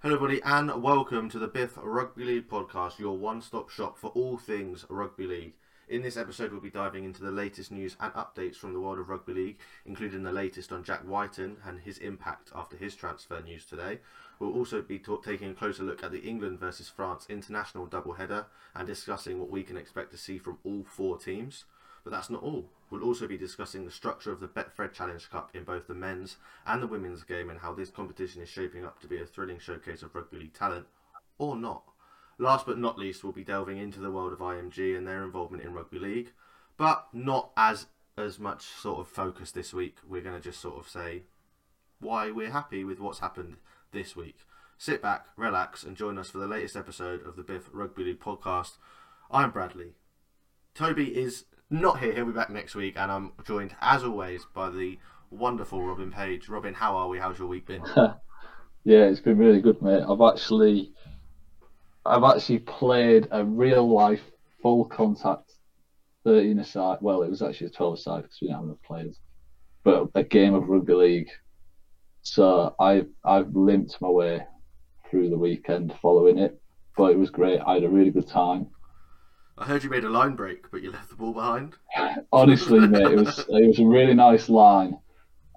Hello, everybody, and welcome to the Biff Rugby League podcast, your one stop shop for all things rugby league. In this episode, we'll be diving into the latest news and updates from the world of rugby league, including the latest on Jack Wighton and his impact after his transfer news today. We'll also be ta- taking a closer look at the England versus France international doubleheader and discussing what we can expect to see from all four teams. But that's not all. We'll also be discussing the structure of the Betfred Challenge Cup in both the men's and the women's game and how this competition is shaping up to be a thrilling showcase of rugby league talent, or not. Last but not least, we'll be delving into the world of IMG and their involvement in rugby league, but not as as much sort of focus this week. We're going to just sort of say why we're happy with what's happened this week. Sit back, relax, and join us for the latest episode of the Biff Rugby League podcast. I'm Bradley. Toby is not here. He'll be back next week, and I'm joined, as always, by the wonderful Robin Page. Robin, how are we? How's your week been? yeah, it's been really good, mate. I've actually, I've actually played a real life full contact thirteen aside. Well, it was actually a twelve aside because we didn't have enough players, but a game of rugby league. So I've I've limped my way through the weekend following it, but it was great. I had a really good time. I heard you made a line break, but you left the ball behind. Honestly, mate, it was it was a really nice line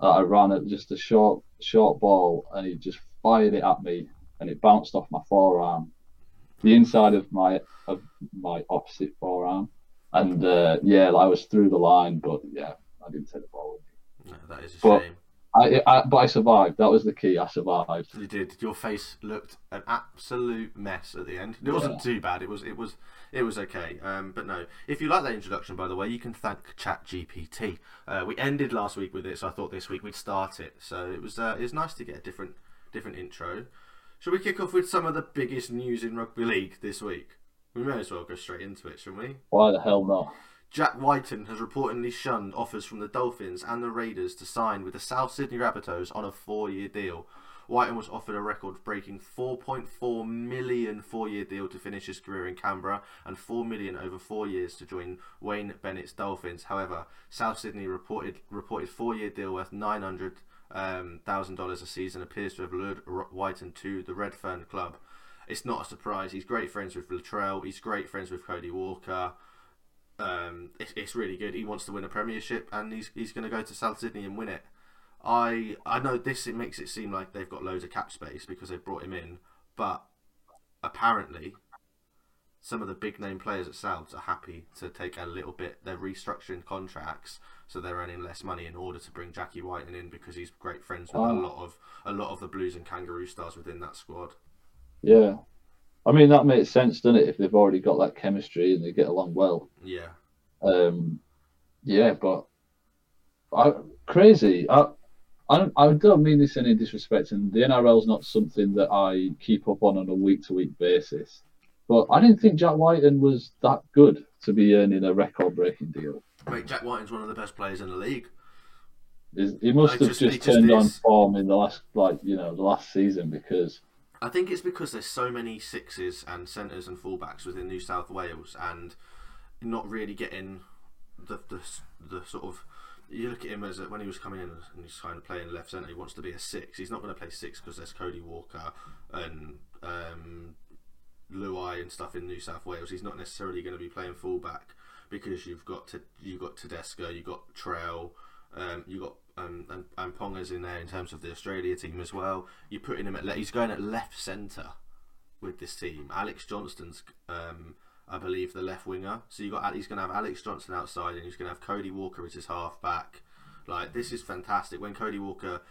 that I ran at just a short short ball, and he just fired it at me, and it bounced off my forearm, the inside of my of my opposite forearm, and uh, yeah, I was through the line, but yeah, I didn't take the ball. No, that is a But- shame. I, I but I survived. That was the key. I survived. You did. Your face looked an absolute mess at the end. It wasn't too bad. It was. It was. It was okay. Um, but no. If you like that introduction, by the way, you can thank ChatGPT. Uh, we ended last week with it, so I thought this week we'd start it. So it was. Uh, it was nice to get a different, different intro. Shall we kick off with some of the biggest news in rugby league this week? We may as well go straight into it, shouldn't we? Why the hell not? Jack Wighton has reportedly shunned offers from the Dolphins and the Raiders to sign with the South Sydney Rabbitohs on a four-year deal. Wighton was offered a record-breaking 4.4 million four-year deal to finish his career in Canberra and 4 million over four years to join Wayne Bennett's Dolphins. However, South Sydney reported reported four-year deal worth 900 um, thousand dollars a season appears to have lured Wighton to the Redfern club. It's not a surprise. He's great friends with Latrell. He's great friends with Cody Walker um, it's, it's really good. He wants to win a premiership, and he's he's going to go to South Sydney and win it. I I know this it makes it seem like they've got loads of cap space because they've brought him in, but apparently some of the big name players at Souths are happy to take a little bit. They're restructuring contracts so they're earning less money in order to bring Jackie Wighton in because he's great friends with a Oh. lot of a lot of the Blues and Kangaroo stars within that squad. Yeah, I mean that makes sense, doesn't it? If they've already got that chemistry and they get along well. Yeah, Um, yeah, but I, crazy. I, I don't, I don't mean this in any disrespect, and the NRL is not something that I keep up on on a week to week basis. But I didn't think Jack Wighton was that good to be earning a record breaking deal. mate, Jack Wighton's one of the best players in the league. Is- He must I have just- just, he just turned on form in the last, like you know, the last season because I think it's because there's so many sixes and centres and fullbacks within New South Wales, and not really getting the the, the sort of. You look at him as a, when he was coming in and he's kind of playing left centre. He wants to be a six. He's not going to play six because there's Cody Walker and um, Luai and stuff in New South Wales. He's not necessarily going to be playing fullback because you've got to you've got Tedesco, you've got Trail, um, you got um, and, and Ponga's in there in terms of the Australia team as well. You're putting him at le- he's going at left centre with this team. Alex Johnston's, um, I believe, the left winger. So you got he's going to have Alex Johnston outside, and he's going to have Cody Walker as his half back. Like this is fantastic. When Cody Walker,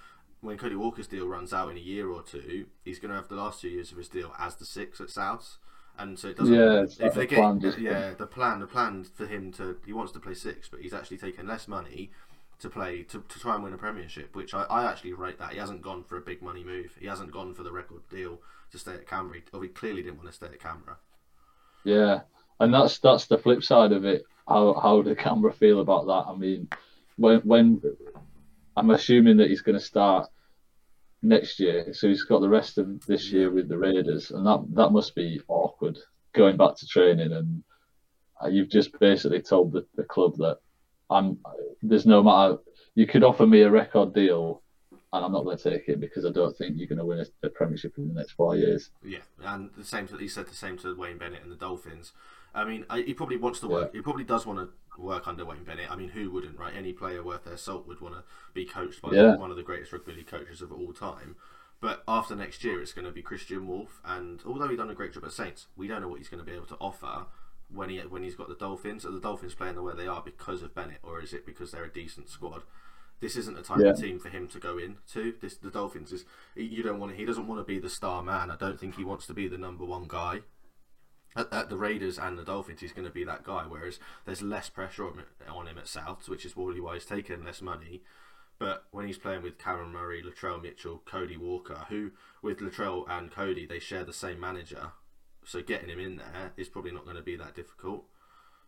when Cody Walker's deal runs out in a year or two, he's going to have the last two years of his deal as the six at Souths. And so it doesn't. Yeah, it's like if they the get plan yeah, the plan, the plan for him to he wants to play six, but he's actually taken less money to play to, to try and win a premiership, which I, I actually rate that. He hasn't gone for a big money move. He hasn't gone for the record deal to stay at Canberra. Or he clearly didn't want to stay at Canberra. Yeah, and that's that's the flip side of it. How how do Canberra feel about that? I mean, when when I'm assuming that he's going to start next year, so he's got the rest of this year with the Raiders, and that that must be awkward going back to training, and uh, you've just basically told the, the club that I'm. There's no matter. You could offer me a record deal, and I'm not going to take it because I don't think you're going to win a, a Premiership in the next four years. Yeah, and the same. To, he said the same to Wayne Bennett and the Dolphins. I mean, he probably wants to work. He probably does want to work under Wayne Bennett. I mean, who wouldn't, right? Any player worth their salt would want to be coached by Yeah. one of the greatest rugby league coaches of all time. But after next year, it's going to be Kristian Woolf, and although he's done a great job at Saints, we don't know what he's going to be able to offer when he when he's got the Dolphins. Are the Dolphins playing the way they are because of Bennett, or is it because they're a decent squad? This isn't the type Yeah. of team for him to go into. This the Dolphins is you don't want. He doesn't want to be the star man. I don't think he wants to be the number one guy at, at the Raiders and the Dolphins, he's going to be that guy. Whereas there's less pressure on, on him at South, which is probably why he's taking less money. But when he's playing with Cameron Murray, Latrell Mitchell, Cody Walker, who with Latrell and Cody they share the same manager, so getting him in there is probably not going to be that difficult.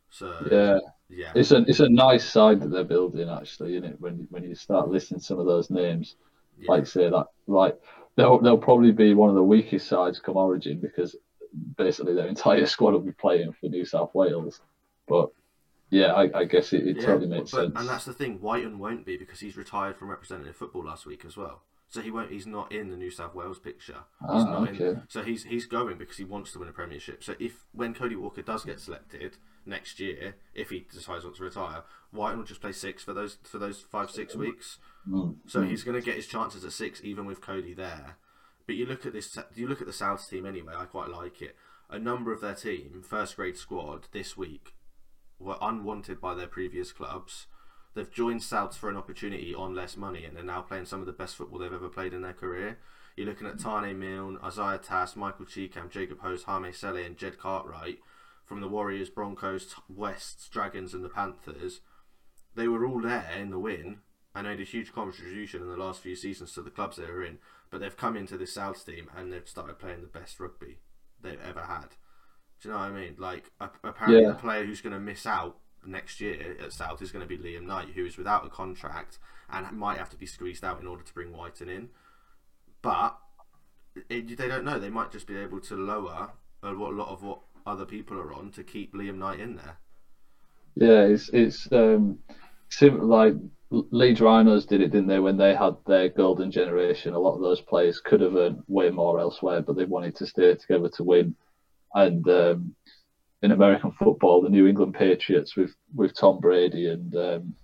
So Yeah, yeah, it's a it's a nice side that they're building actually, isn't it? When when you start listing some of those names, yeah. like say that, like they'll they'll probably be one of the weakest sides come Origin because basically their entire squad will be playing for New South Wales. But yeah, I, I guess it, it Yeah, totally makes but, sense. And that's the thing. Wighton won't be because he's retired from representative football last week as well. So he won't. He's not in the New South Wales picture. He's Ah, okay. in. So he's he's going because he wants to win a premiership. So if when Cody Walker does get selected next year, if he decides not to retire, Wighton will just play six for those for those five six weeks. Mm, So mm. he's going to get his chances at six, even with Cody there. But you look at this. You look at the South team anyway. I quite like it. A number of their team, first grade squad, this week, were unwanted by their previous clubs. They've joined Souths for an opportunity on less money, and they're now playing some of the best football they've ever played in their career. You're looking at Taane Milne, Isaiah Tass, Michael Chee-Kam, Jacob Host, Jaime Selle, and Jed Cartwright from the Warriors, Broncos, Wests, Dragons, and the Panthers. They were all there in the win and made a huge contribution in the last few seasons to the clubs they were in. But they've come into this South team and they've started playing the best rugby they've ever had. Do you know what I mean? Like, apparently, Yeah. the player who's going to miss out next year at South is going to be Liam Knight, who is without a contract and might have to be squeezed out in order to bring Wighton in. But it, they don't know. They might just be able to lower a lot, a lot of what other people are on to keep Liam Knight in there. Yeah, it's it's um, like Leeds Rhinos did it, didn't they? When they had their golden generation, a lot of those players could have earned way more elsewhere, but they wanted to stay together to win. And um, in American football, the New England Patriots with with Tom Brady and um,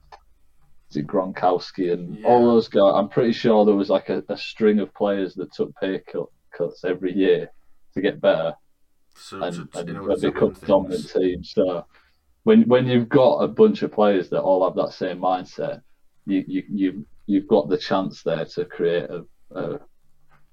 is it Gronkowski and Yeah. all those guys. I'm pretty sure there was like a, a string of players that took pay cut, cuts every year to get better So, and, to, and, and become dominant teams. So when when you've got a bunch of players that all have that same mindset, you you you you've got the chance there to create a, a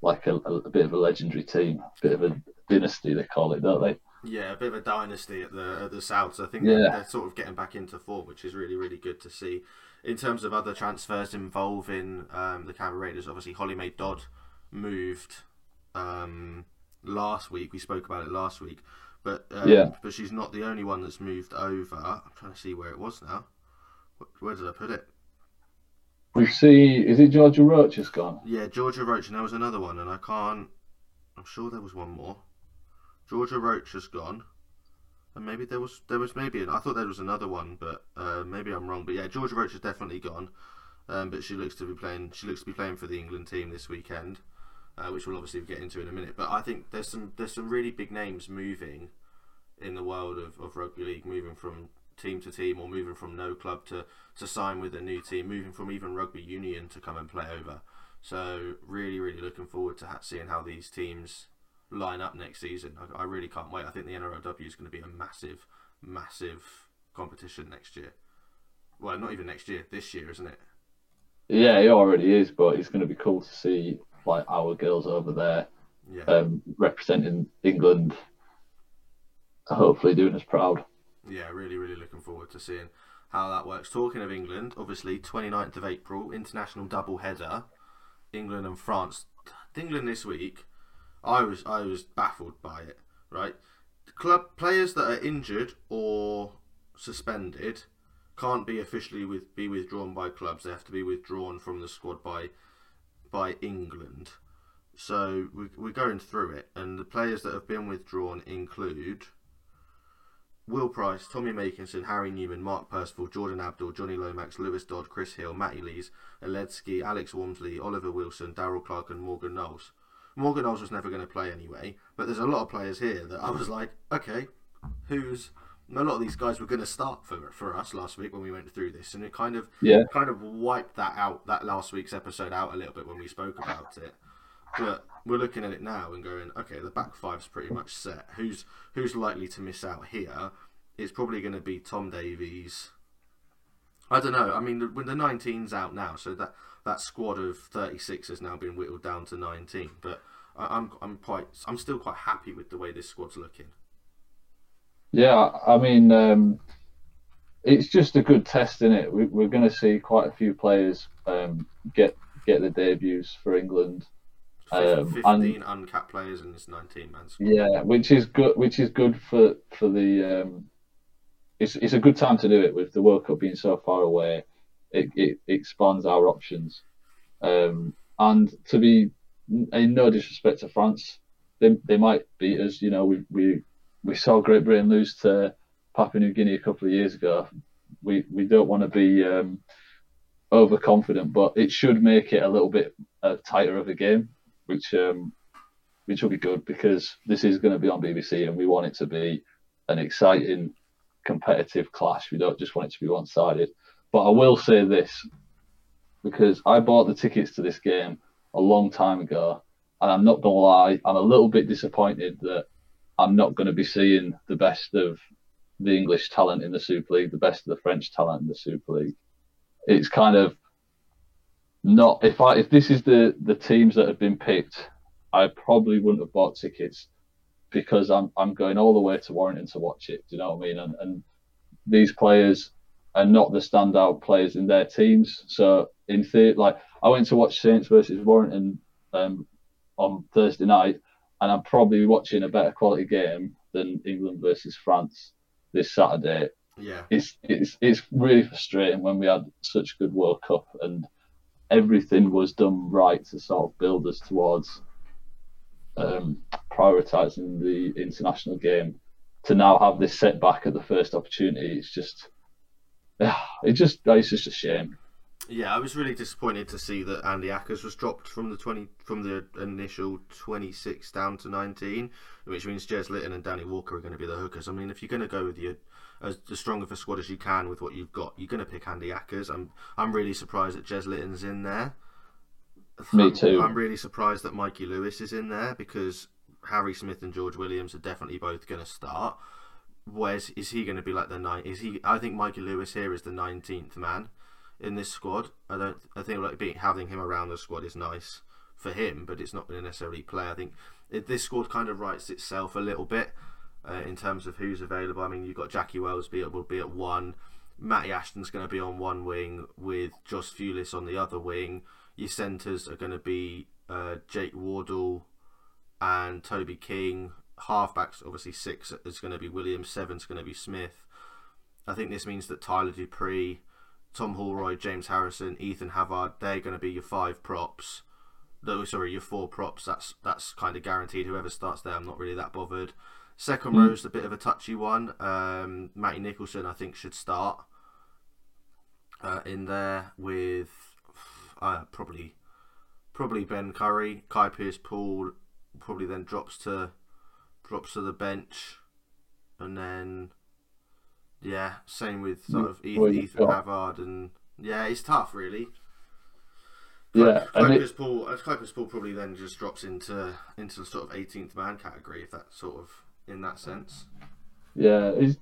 like a, a bit of a legendary team, a bit of a dynasty they call it, don't they? Yeah, a bit of a dynasty at the at the South. So I think Yeah. they're, they're sort of getting back into form, which is really really good to see. In terms of other transfers involving um, the Canberra Raiders, obviously Holly Mae Dodd moved um, last week. We spoke about it last week, but um, Yeah. but she's not the only one that's moved over. I'm trying to see where it was now. Where did I put it? We see, is it Georgia Roach has gone? Yeah, Georgia Roach, and there was another one, and I can't. I'm sure there was one more. Georgia Roach has gone, and maybe there was there was maybe I thought there was another one, but uh, maybe I'm wrong. But yeah, Georgia Roach has definitely gone, um, but she looks to be playing. She looks to be playing for the England team this weekend, uh, which we'll obviously get into in a minute. But I think there's some there's some really big names moving in the world of, of rugby league, moving from team to team or moving from no club to, to sign with a new team, moving from even rugby union to come and play over. So really, really looking forward to seeing how these teams line up next season. I, I really can't wait. I think the NRLW is going to be a massive, massive competition next year. Well, not even next year, this year, isn't it? Yeah, it already is, but it's going to be cool to see like our girls over there Yeah. um, representing England, hopefully doing us proud. Yeah, really, really looking forward to seeing how that works. Talking of England, obviously, 29th of April, international double header, England and France. England this week, I was I was baffled by it. Right, club players that are injured or suspended can't be officially with be withdrawn by clubs. They have to be withdrawn from the squad by by England. So we, we're going through it, and the players that have been withdrawn include Will Price, Tommy Makinson, Harry Newman, Mark Percival, Jordan Abdull, Jonny Lomax, Lewis Dodd, Chris Hill, Matty Lees, Oledzki, Alex Walmsley, Oliver Wilson, Daryl Clark, and Morgan Knowles. Morgan Knowles was never going to play anyway, but there's a lot of players here that I was like, okay, who's a lot of these guys were going to start for for us last week when we went through this, and it kind of Yeah. kind of wiped that out that last week's episode out a little bit when we spoke about it. But we're looking at it now and going, okay, the back five's pretty much set. Who's who's likely to miss out here? It's probably going to be Tom Davies. I don't know. I mean, the- when the 19's out now, so that that squad of 36 has now been whittled down to 19. But I, I'm I'm quite I'm still quite happy with the way this squad's looking. Yeah, I mean, um, it's just a good test, is it? We, we're going to see quite a few players um, get get the debuts for England. Um, 15 and- uncapped players in this 19 man squad. Yeah, which is good. Which is good for for the. Um, it's it's a good time to do it with the World Cup being so far away. It it, expands our options, um, and to be in no disrespect to France, they they might beat us. You know, we we we saw Great Britain lose to Papua New Guinea a couple of years ago. We we don't want to be um, overconfident, but it should make it a little bit uh, tighter of a game, which um, which will be good because this is going to be on BBC and we want it to be an exciting, competitive clash. We don't just want it to be one sided. But I will say this because I bought the tickets to this game a long time ago, and I'm not to lie, I'm a little bit disappointed that I'm not going to be seeing the best of the English talent in the Super League, the best of the French talent in the Super League. It's kind of not if I if this is the the teams that have been picked I probably wouldn't have bought tickets because I'm I'm going all the way to Warrington to watch it. Do you know what I mean? And and these players are not the standout players in their teams. So in theory, like I went to watch Saints versus Warrington um, on Thursday night, and I'm probably watching a better quality game than England versus France this Saturday. Yeah. It's it's it's really frustrating when we had such a good World Cup and everything was done right to sort of build us towards um, prioritizing the international game to now have this setback at the first opportunity. It's just, it just, it's just a shame. Yeah, I was really disappointed to see that Andy Ackers was dropped from the twenty from the initial twenty six down to nineteen, which means Jez Litten and Danny Walker are going to be the hookers. I mean, if you're going to go with your as the strong of a squad as you can with what you've got, you're going to pick Andy Ackers. I'm I'm really surprised that Jez Litten's in there. Me I'm- too. I'm really surprised that Mikey Lewis is in there because Harry Smith and George Williams are definitely both going to start. Where's is he going to be like the nine? Is he? I think Mikey Lewis here is the nineteenth man in this squad. I don't. I think like being having him around the squad is nice for him, but it's not going to necessarily play. I think it, this squad kind of writes itself a little bit uh, in terms of who's available. I mean, you've got Jackie Wells be will be at one. Matty Ashton's going to be on one wing with Josh Thewlis on the other wing. Your centres are going to be uh, Jake Wardle and Toby King. Halfbacks, obviously, six is going to be Williams, seven's going to be Smith. I think this means that Tyler Dupree, Tom Holroyd, James Harrison, Ethan Havard, they're going to be your five props. No, sorry, your four props. That's that's kind of guaranteed. Whoever starts there, I'm not really that bothered. Second Mm. row's a bit of a touchy one. Um, Matty Nicholson, I think, should start uh, in there with uh, probably probably Ben Curry, Kai Pearce-Paul. Probably then drops to drops to the bench, and then yeah, same with sort of Well, Ethan, you've Ethan Havard, and yeah, it's tough really. Yeah, and Kai it- Pearce-Paul, uh, Paul probably then just drops into into the sort of 18th man category if that sort of in that sense. Yeah, it's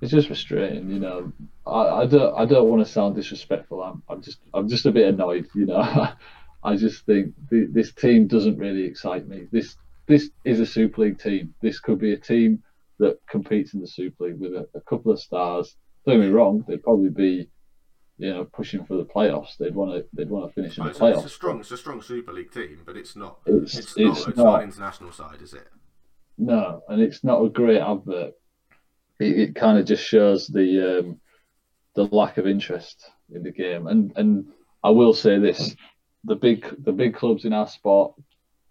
it's just frustrating, you know. I, I don't I don't want to sound disrespectful. I'm I'm just I'm just a bit annoyed, you know. I just think th- this team doesn't really excite me. This this is a Super League team. This could be a team that competes in the Super League with a, a couple of stars. Don't get me wrong, they'd probably be, you know, pushing for the playoffs. They'd want to they'd want to finish in the so it's a strong, it's a strong Super League team, but it's not. It's It's, it's, not. It's not not an international side, is it? No, and it's not a great advert. It, it kind of just shows the um, the lack of interest in the game. And and I will say this: the big the big clubs in our sport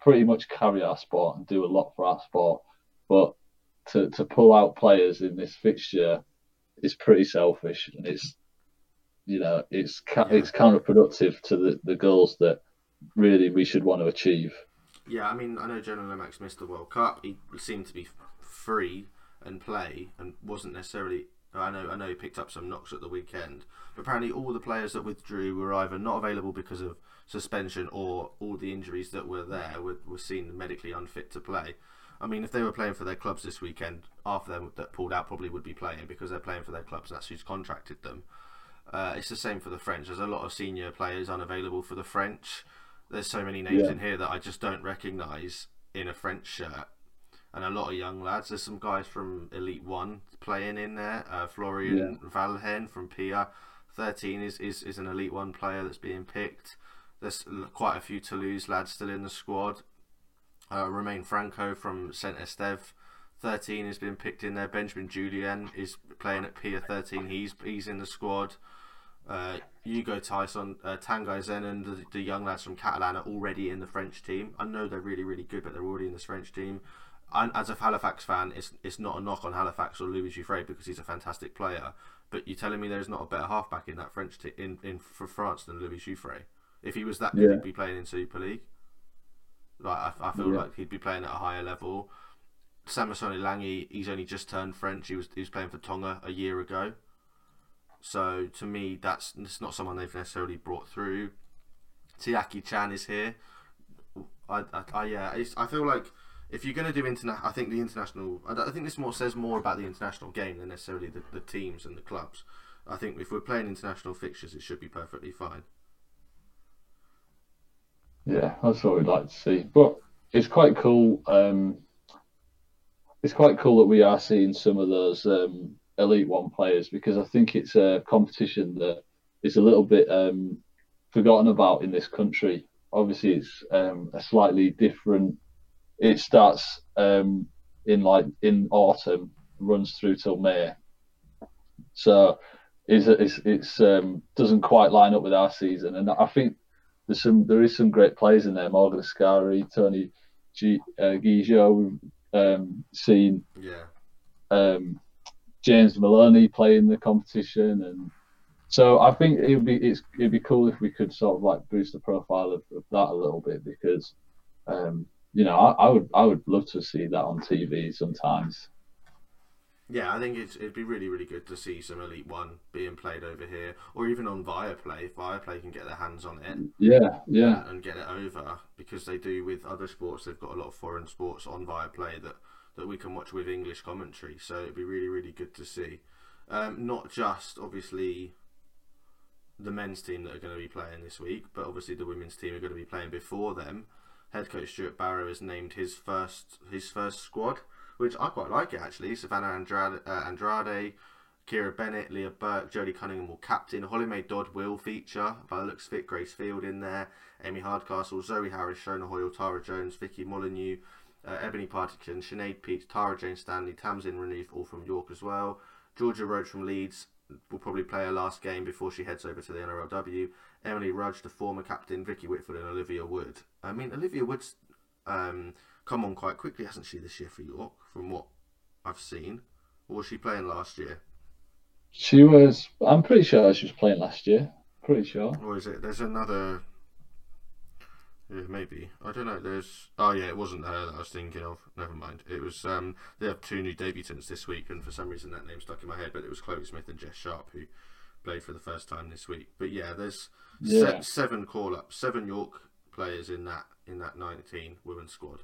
pretty much carry our sport and do a lot for our sport. But to, to pull out players in this fixture is pretty selfish, and it's you know it's ca- Yeah. it's counterproductive to the, the goals that really we should want to achieve. Yeah, I mean, I know Jonny Lomax missed the World Cup. He seemed to be free and play, and wasn't necessarily. I know, I know, he picked up some knocks at the weekend. But apparently, all the players that withdrew were either not available because of suspension, or all the injuries that were there were, were seen medically unfit to play. I mean, if they were playing for their clubs this weekend, half of them that pulled out probably would be playing because they're playing for their clubs. And that's who's contracted them. Uh, it's the same for the French. There's a lot of senior players unavailable for the French. There's so many names Yeah. in here that I just don't recognise in a French shirt. And a lot of young lads. There's some guys from Elite One playing in there. Uh, Florian Valhen from Pia, 13 is, is, is an Elite One player that's being picked. There's quite a few Toulouse lads still in the squad. Uh, Romain Franco from Saint Esteve, 13 has been picked in there. Benjamin Julien is playing at Pia 13. He's he's in the squad. Uh, Hugo Tyson, uh, Tanguy Zenon, the, the young lads from Catalan are already in the French team. I know they're really, really good, but they're already in this French team. And as a Halifax fan, it's, it's not a knock on Halifax or Louis Jouffret because he's a fantastic player. But you're telling me there's not a better halfback in that French team in, in for France than Louis Jouffret? If he was that good, Yeah. he'd be playing in Super League. Like I, I feel Yeah. like he'd be playing at a higher level. Samisoni Langi, he's only just turned French. He was he was playing for Tonga a year ago. So to me, that's it's not someone they've necessarily brought through. Tiaki Chan is here. I, I, I yeah, I feel like if you're going to do interna- I think the international. I, I think this more says more about the international game than necessarily the, the teams and the clubs. I think if we're playing international fixtures, it should be perfectly fine. Yeah, that's what we'd like to see. But it's quite cool. Um, it's quite cool that we are seeing some of those um, Elite One players because I think it's a competition that is a little bit um, forgotten about in this country. Obviously, it's um, a slightly different. It starts um, in like in autumn, runs through till May. So it's it's, it's um, doesn't quite line up with our season, and I think there's some there is some great players in there. Morgan Escaré, Tony G, uh, we've um, seen Yeah, um, James Maloney play in the competition, and so I think it'd be it's, it'd be cool if we could sort of like boost the profile of, of that a little bit because um, you know I, I would I would love to see that on TV sometimes. Yeah. I think it's, it'd be really, really good to see some Elite One being played over here, or even on Viaplay. If Viaplay can get their hands on it, Yeah, yeah, and, and get it over because they do with other sports. They've got a lot of foreign sports on Viaplay that that we can watch with English commentary. So it'd be really really good to see. Um, not just obviously the men's team that are going to be playing this week, but obviously the women's team are going to be playing before them. Head coach Stuart Barrow has named his first his first squad, which I quite like it actually. Savannah Andrade, uh, Andrade Kira Bennett, Leah Burke, Jodie Cunningham will captain. Holly Dodd will feature. By the looks fit, Grace Field in there. Amy Hardcastle, Zoe Harris, Shona Hoyle, Tara Jones, Vicky Molyneux, uh, Ebony Partington, Sinead Peach, Tara Jane Stanley, Tamsin Renouf, all from York as well. Georgia Roach from Leeds will probably play her last game before she heads over to the NRLW. Emily Rudge, the former captain, Vicky Whitfield, and Olivia Wood. I mean, Olivia Wood's um, come on quite quickly, hasn't she, this year for York, from what I've seen? Or was she playing last year? she was. I'm pretty sure she was playing last year. Pretty sure. Or is it? There's another. Yeah, maybe. I don't know. There's. Oh yeah, it wasn't her that I was thinking of. Never mind. It was. Um, they have two new debutants this week, and for some reason that name stuck in my head. But it was Chloe Smith and Jess Sharp who played for the first time this week. But yeah, there's se- seven call ups, seven York players in that in that 19 women's squad.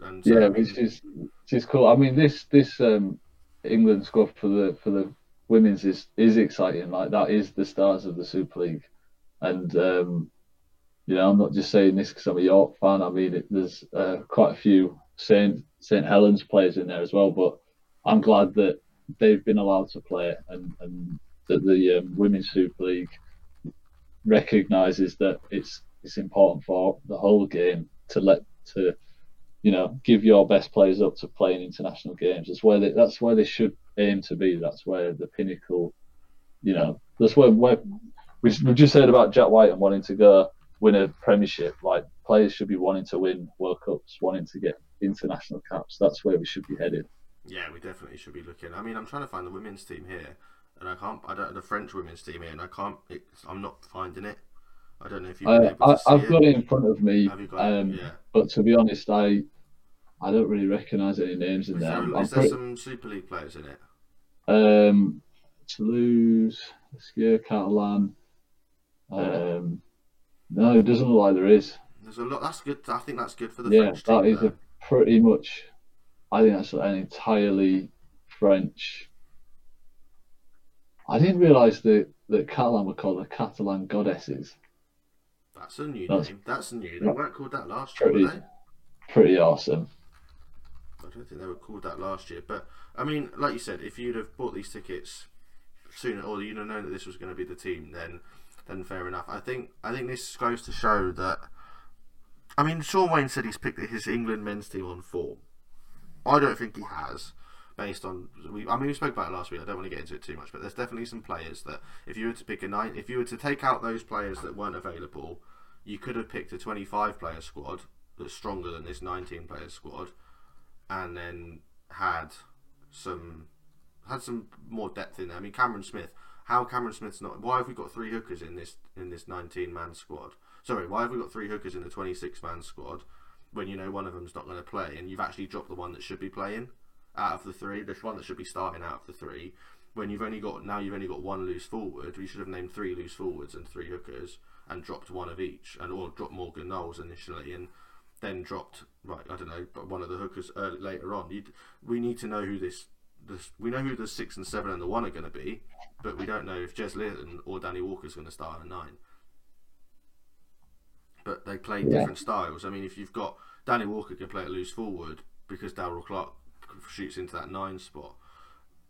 And so, Yeah, which is cool. I mean, this this um, England squad for the for the women's is is exciting. Like that is the stars of the Super League, and um, you know, I'm not just saying this because I'm a York fan. I mean, it, there's uh, quite a few Saint Saint Helens players in there as well. But I'm glad that they've been allowed to play and and that the um, women's Super League recognises that it's it's important for the whole game to let to you know give your best players up to play in international games. That's where they, that's where they should aim to be. That's where the pinnacle, you know, that's where, where we we just heard about Jack White and wanting to go win a Premiership. Like players should be wanting to win World Cups, wanting to get international caps. That's where we should be headed. Yeah, we definitely should be looking. I mean, I'm trying to find the women's team here, and I can't. I don't the French women's team here, and I can't. I'm not finding it. I don't know if you've been I, able I, see I've it. got it in front of me, Have you um, Yeah. but to be honest, I I don't really recognise any names in Is there. there, I'm, is there pretty, some Super League players in it? um, Toulouse, Skier Catalan. Um, no, it doesn't look like there is. There's a lot. That's good. I think that's good for the yeah, French team. that is though. a pretty much. I think that's an entirely French. I didn't realise that that Catalan were called the Catalan goddesses. That's a new That's- name. That's new. They weren't called that last year, Pretty, pretty awesome. I don't think they were called that last year. But I mean, like you said, if you'd have bought these tickets sooner, or you'd have known that this was going to be the team, then then fair enough. I think I think this goes to show that. I mean, Shaun Wane said he's picked his England men's team on form. I don't think he has, based on we. I mean, we spoke about it last week. I don't want to get into it too much, but there's definitely some players that if you were to pick a nine, if you were to take out those players that weren't available, you could have picked a 25 player squad that's stronger than this 19 player squad, and then had some had some more depth in there. I mean, Cameron Smith. How Cameron Smith's not? Why have we got three hookers in this in this 19 man squad? Sorry, why have we got three hookers in the 26 man squad when you know one of them's not going to play and you've actually dropped the one that should be playing out of the three, the one that should be starting out of the three. When you've only got now you've only got one loose forward, we should have named three loose forwards and three hookers and dropped one of each, and or dropped Morgan Knowles initially and then dropped right I don't know, but one of the hookers early, later on. You'd, we need to know who this, this we know who the six and seven and the one are going to be, but we don't know if Jez Litten or Danny Walker's going to start at nine. But they play Yeah. different styles. I mean, if you've got Danny Walker can play at loose forward because Daryl Clark shoots into that nine spot.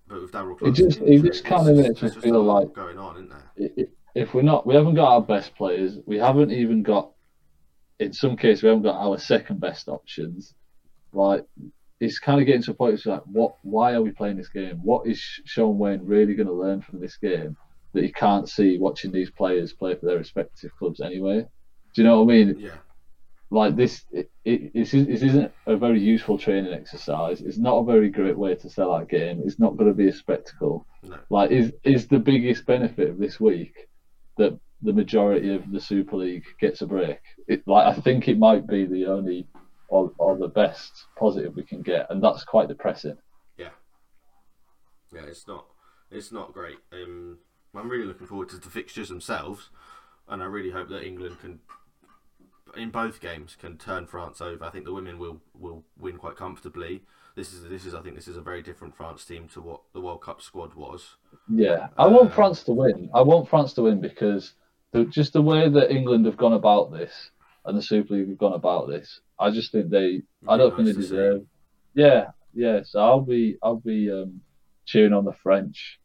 But with Daryl Clark, just- it just kinda makes me feel like- going on, isn't there? i- i- if we're not, we haven't got our best players. We haven't even got, in some cases, we haven't got our second best options. Like it's kind of getting to a point. Where it's like, what? Why are we playing this game? What is Shaun Wane really going to learn from this game that he can't see watching these players play for their respective clubs anyway? Do you know what I mean? Yeah, Like this, it, it, this, is, this isn't a very useful training exercise. It's not a very great way to sell out game. It's not going to be a spectacle no, like is is the biggest benefit of this week that the majority of the Super League gets a break. It, like I think it might be the only or, or the best positive we can get, and that's quite depressing. yeah, yeah, it's not, it's not great. Um, I'm really looking forward to the fixtures themselves, and I really hope that England can, in both games, can turn France over. I think the women will will win quite comfortably. This is this is I think this is a very different France team to what the World Cup squad was. Yeah, I want Uh, France to win. I want France to win because the, just the way that England have gone about this and the Super League have gone about this, I just think they. I don't think they deserve. Yeah, yeah. So I'll be I'll be um, cheering on the French.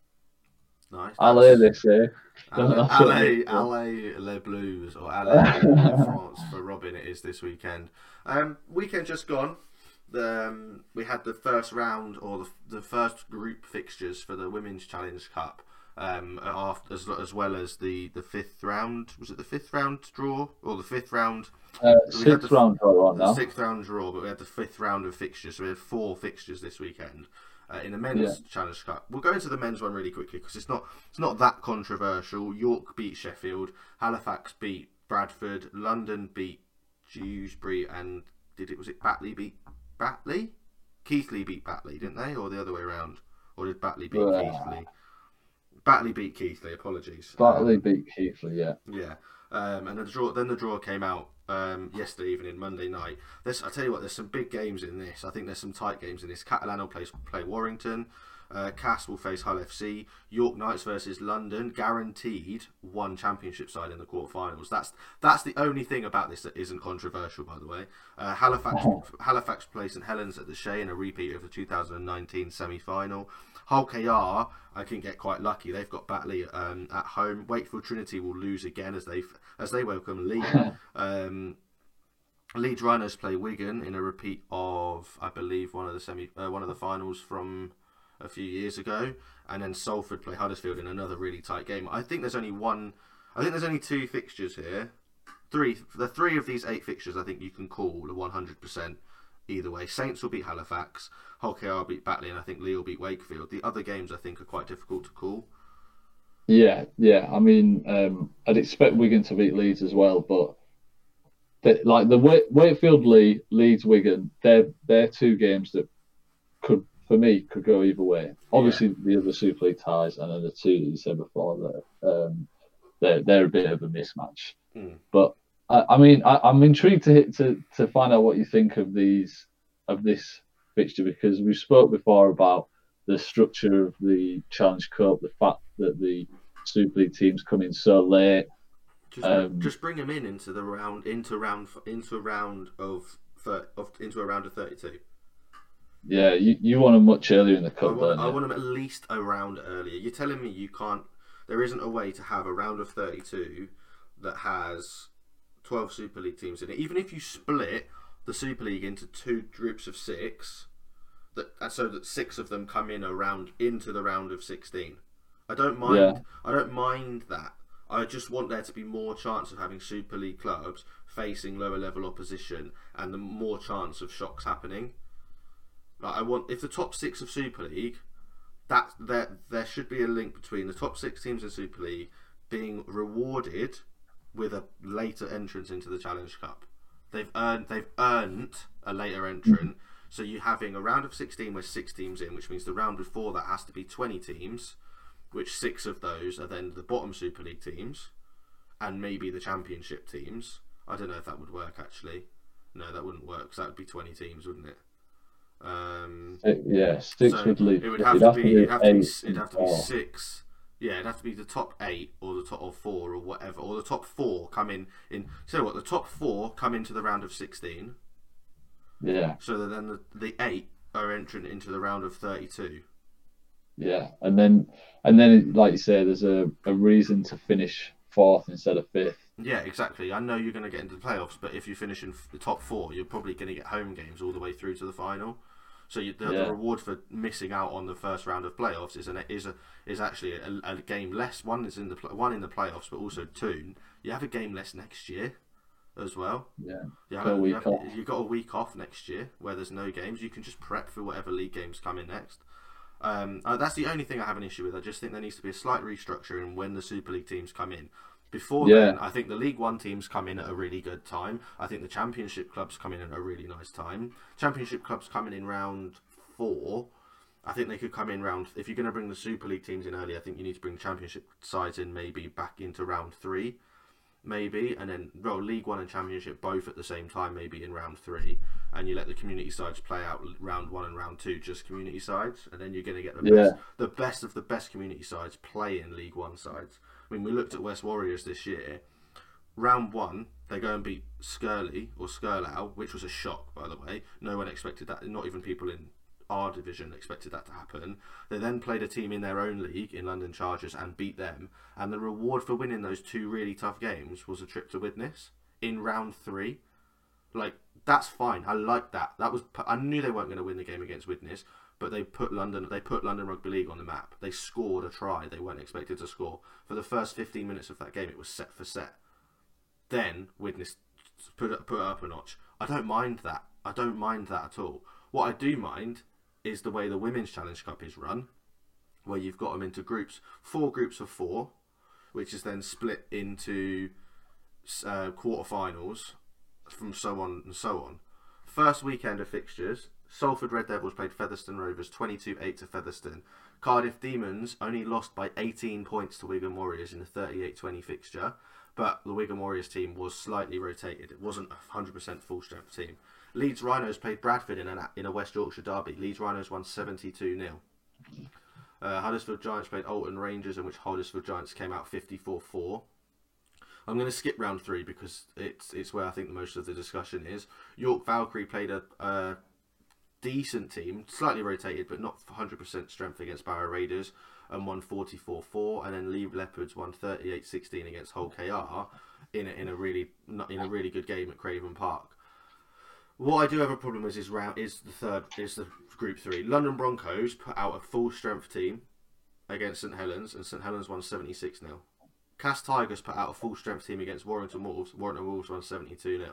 Nice. Allez, they say. Allez, That's allez, it is. allez les Blues or allez les France for Robin. It is this weekend. Um, weekend just gone. The, um, we had the first round or the, the first group fixtures for the Women's Challenge Cup. Um, after as, as well as the, the fifth round. Was it the fifth round draw or the fifth round? Uh, sixth the- round draw right The now. sixth round draw, but we had the fifth round of fixtures. So we had four fixtures this weekend uh, in the men's Challenge Cup. We'll go into the men's one really quickly because it's not it's not that controversial. York beat Sheffield, Halifax beat Bradford, London beat Dewsbury, and did it was it Batley beat Batley? Keighley beat Batley, didn't they, or the other way around? Or did Batley beat Uh, Keighley? Batley beat Keighley. Apologies. Batley beat Keighley, yeah. Yeah, um, and the draw. Then the draw came out um, yesterday evening, Monday night. There's, I tell you what, there's some big games in this. I think there's some tight games in this. Catalan will play play Warrington. Uh, Cas will face Hull FC. York Knights versus London, guaranteed one championship side in the quarterfinals. That's that's the only thing about this that isn't controversial, by the way. Uh, Halifax Halifax play St Helens at the Shay in a repeat of the 2019 semi-final. Hull KR, I can get quite lucky. They've got Batley um, at home. Wakefield Trinity will lose again as they as they welcome Leigh. um, Leeds Rhinos play Wigan in a repeat of, I believe, one of the semi, uh, one of the finals from a few years ago, and then Salford play Huddersfield in another really tight game. I think there's only one. I think there's only two fixtures here. Three. The three of these eight fixtures, I think you can call a 100% either way. Saints will beat Halifax, Hull KR will beat Batley, and I think Leigh will beat Wakefield. The other games I think are quite difficult to call. Yeah, yeah. I mean, um, I'd expect Wigan to beat Leeds as well, but they, like the Wakefield Leigh, Leeds Wigan, they're they're two games that could, for me, could go either way. Obviously, yeah. the other Super League ties and then the two that you said before, that um, they're they're a bit of a mismatch. Mm. But I, I mean, I, am intrigued to to to find out what you think of these of this fixture because we spoke before about the structure of the Challenge Cup, the fact that the Super League teams come in so late. Just, um, just bring them in into the round, into round, into a round of, of into a round of thirty-two. Yeah, you, you want them much earlier in the cup. I want, I want them at least a round earlier. You're telling me you can't? There isn't a way to have a round of thirty-two that has twelve Super League teams in it. Even if you split the Super League into two groups of six, that uh, so that six of them come in around into the round of sixteen. I don't mind. Yeah. I don't mind that. I just want there to be more chance of having Super League clubs facing lower level opposition, and the more chance of shocks happening. Like I want, if the top six of Super League, that there there should be a link between the top six teams in Super League being rewarded with a later entrance into the Challenge Cup. They've earned they've earned a later entrant. So you having a round of 16 with six teams in, which means the round before that has to be 20 teams, which six of those are then the bottom Super League teams, and maybe the Championship teams. I don't know if that would work actually. No, that wouldn't work because that would be 20 teams, wouldn't it? Um, yeah, six so would leave. It would have, to, be, it'd have to be. It'd have to be six. Yeah, it'd have to be the top eight or the top or four or whatever, or the top four come in. In so what? The top four come into the round of 16 yeah. So that then the, the eight are entering into the round of 32. Yeah, and then and then like you say, there's a, a reason to finish fourth instead of fifth. Yeah, exactly. I know you're going to get into the playoffs, but if you finish in the top four, you're probably going to get home games all the way through to the final. So you, the, yeah. the, reward for missing out on the first round of playoffs is an is a is actually a, a, game less. One is in the one in the playoffs, but also two. You have a game less next year as well. Yeah. You, have, you, have, you got a week off next year where there's no games. You can just prep for whatever league games come in next. Um, uh, that's the only thing I have an issue with. I just think there needs to be a slight restructure in when the Super League teams come in. Before yeah. then, I think the League One teams come in at a really good time. I think the Championship clubs come in at a really nice time. Championship clubs coming in round four. I think they could come in round. If you're going to bring the Super League teams in early, I think you need to bring Championship sides in maybe back into round three maybe, and then well, League One and Championship both at the same time, maybe in round three, and you let the community sides play out round one and round two, just community sides, and then you're going to get the yeah. best, the best of the best community sides play in League One sides. I mean, we looked at West Warriors this year. Round one, they go and beat Skirley or Skirlaugh, which was a shock, by the way. No one expected that. Not even people in our division expected that to happen. They then played a team in their own league in London Chargers and beat them. And the reward for winning those two really tough games was a trip to Widnes in round three. Like that's fine. I like that. That was I knew they weren't going to win the game against Widnes, but they put London they put London Rugby League on the map. They scored a try they weren't expected to score. For the first 15 minutes of that game, it was set for set. Then Widnes put put it up a notch. I don't mind that. I don't mind that at all. What I do mind is the way the Women's Challenge Cup is run, where you've got them into groups, four groups of four, which is then split into uh, quarterfinals from so on and so on. First weekend of fixtures, Salford Red Devils played Featherstone Rovers 22 8 to Featherstone. Cardiff Demons only lost by 18 points to Wigan Warriors in the 38 20 fixture, but the Wigan Warriors team was slightly rotated. It wasn't a 100% full strength team. Leeds Rhinos played Bradford in a, in a West Yorkshire derby. Leeds Rhinos won 72 0. Uh, Huddersfield Giants played Alton Rangers, in which Huddersfield Giants came out 54 4. I'm going to skip round three because it's it's where I think most of the discussion is. York Valkyrie played a, a decent team, slightly rotated, but not 100% strength against Barrow Raiders, and won 44 4. And then Leigh Leopards won 38 16 against Hull KR in a, in a really in a really good game at Craven Park. What I do have a problem with is round is the third is the group three. London Broncos put out a full strength team against St Helens, and St Helens won seventy six 0 Cas Tigers put out a full strength team against Warrington Wolves. Warrington Wolves won seventy two 0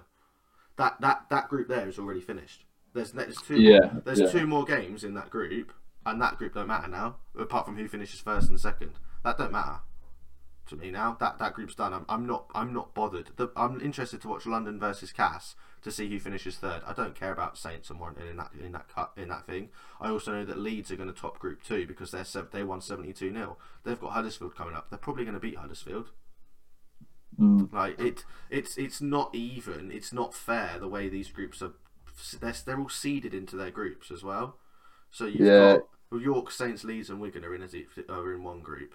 That that that group there is already finished. There's there's two Yeah, there's yeah. two more games in that group, and that group don't matter now, apart from who finishes first and second. That don't matter to me now. That that group's done. I'm, I'm not I'm not bothered. The, I'm interested to watch London versus Cas to see who finishes third. I don't care about Saints and Warrington in that in that cut in that thing. I also know that Leeds are going to top Group Two because they're they won 72 0 They've got Huddersfield coming up. They're probably going to beat Huddersfield. Mm. Like it, it's it's not even. It's not fair the way these groups are. They're, they're all seeded into their groups as well. So you've Yeah. got well, York, Saints, Leeds, and Wigan are in are in one group.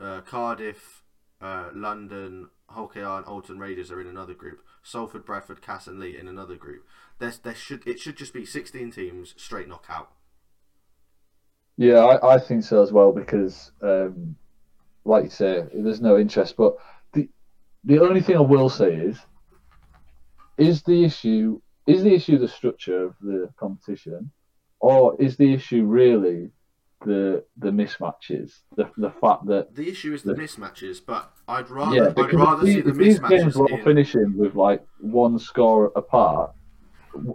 Uh, Cardiff, uh, London, Hull KR, and Oulton Raiders are in another group. Salford, Bradford, Cas, and Leigh in another group. There's there should it should just be 16 teams straight knockout. Yeah, I, I think so as well because, um, like you say, there's no interest. But the the only thing I will say is, is the issue is the issue the structure of the competition, or is the issue really the the mismatches, the the fact that The issue is the Yeah. mismatches, but I'd rather yeah, I'd rather see the these games mismatches were in. finishing with like one score apart,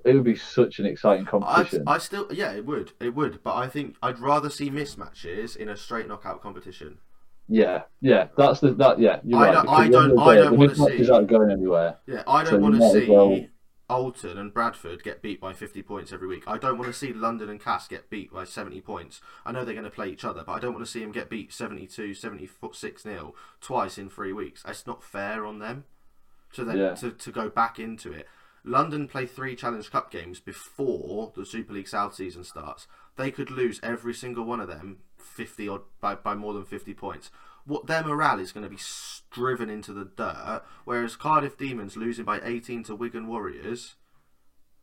it would be such an exciting competition. I still yeah it would it would but I think I'd rather see mismatches in a straight knockout competition. Yeah, yeah, that's the that. Yeah, you're I right. don't- I the don't- I don't wanna mismatches see- aren't going anywhere. Yeah, I don't you want to see well- Oulton and Bradford get beat by 50 points every week. I don't want to see London and Cas get beat by 70 points. I know they're going to play each other, but I don't want to see them get beat 72, 76 0 twice in three weeks. It's not fair on them to then Yeah. to, to go back into it. London play three Challenge Cup games before the Super League South season starts. They could lose every single one of them 50 odd by, by more than 50 points. What their morale is going to be driven into the dirt, whereas Cardiff Demons losing by 18 to Wigan Warriors,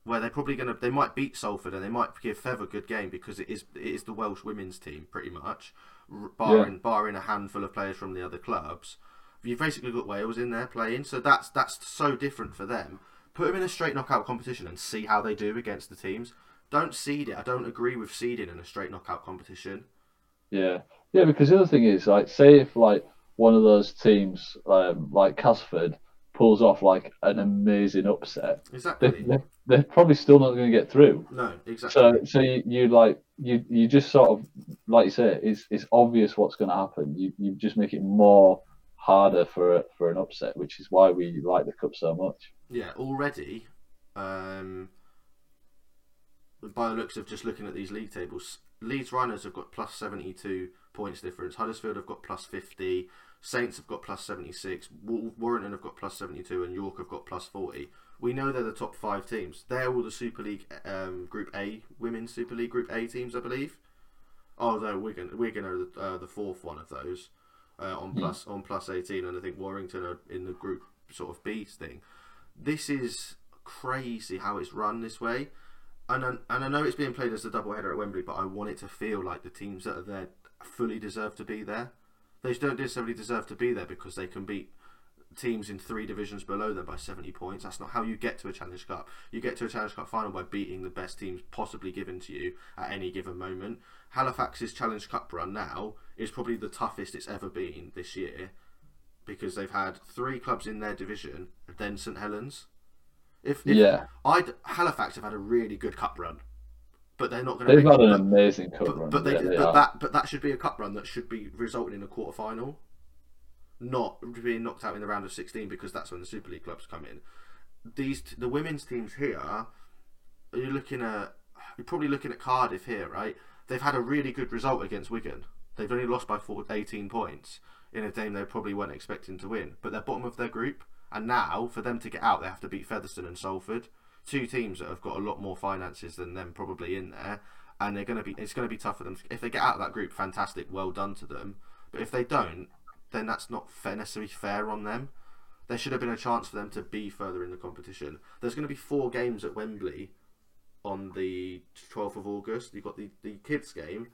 where they're probably going to they might beat Salford and they might give Fev a good game because it is it is the Welsh women's team pretty much, barring barring a handful of players from the other clubs. You've basically got Wales in there playing, so that's that's so different for them. Put them in a straight knockout competition and see how they do against the teams. Don't seed it. I don't agree with seeding in a straight knockout competition. Yeah, yeah. Because the other thing is, like, say if like one of those teams, um, like Casford, pulls off like an amazing upset, they, Exactly. they, they're probably still not going to get through. No, exactly. So, so you, you like you you just sort of like you say, it's it's obvious what's going to happen. You you just make it more harder for a, for an upset, which is why we like the cup so much. Yeah, already, um, by the looks of just looking at these league tables, Leeds Runners have got plus 72 points difference. Huddersfield have got plus 50. Saints have got plus 76. Wal- Warrington have got plus 72. And York have got plus 40. We know they're the top five teams. They're all the Super League um, Group A, Women's Super League Group A teams, I believe. Oh no, Wigan, Wigan are the, uh, the fourth one of those uh, on plus on plus 18, and I think Warrington are in the Group sort of B thing this is crazy how it's run this way. And I, and I know it's being played as a double header at Wembley, but I want it to feel like the teams that are there fully deserve to be there. They don't necessarily deserve to be there because they can beat teams in three divisions below them by 70 points. That's not how you get to a Challenge Cup. You get to a Challenge Cup final by beating the best teams possibly given to you at any given moment. Halifax's Challenge Cup run now is probably the toughest it's ever been this year because they've had three clubs in their division, and then St Helens. If, if Yeah, I'd, Halifax have had a really good cup run, but they're not going to. they've had an but, amazing cup but, run. but, they, yeah, they but that but that should be a cup run that should be resulting in a quarter final, not being knocked out in the round of sixteen because that's when the Super League clubs come in. These the women's teams here, you're looking at you're probably looking at Cardiff here, right? They've had a really good result against Wigan. They've only lost by four, 18 points in a game they probably weren't expecting to win, but they're bottom of their group. And now, for them to get out, they have to beat Featherstone and Salford, two teams that have got a lot more finances than them probably in there. And they're going to be, it's going to be tough for them. If they get out of that group, fantastic, well done to them. But if they don't, then that's not fair, necessarily fair on them. There should have been a chance for them to be further in the competition. There's going to be four games at Wembley on the 12th of August. You've got the, the kids game.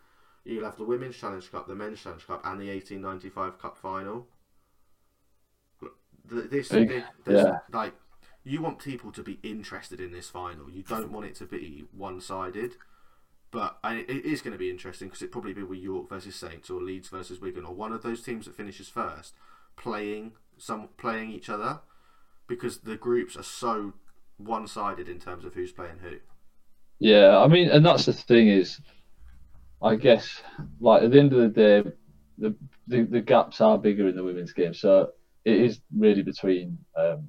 You'll have the Women's Challenge Cup, the Men's Challenge Cup, and the 1895 Cup final. This, this yeah. like, you want people to be interested in this final. You don't want it to be one-sided. But I, it is going to be interesting because it probably be with York versus Saints or Leeds versus Wigan or one of those teams that finishes first playing some playing each other because the groups are so one-sided in terms of who's playing who. Yeah, I mean, and that's the thing is, I guess, like at the end of the day, the the, the gaps are bigger in the women's game, so it is really between um,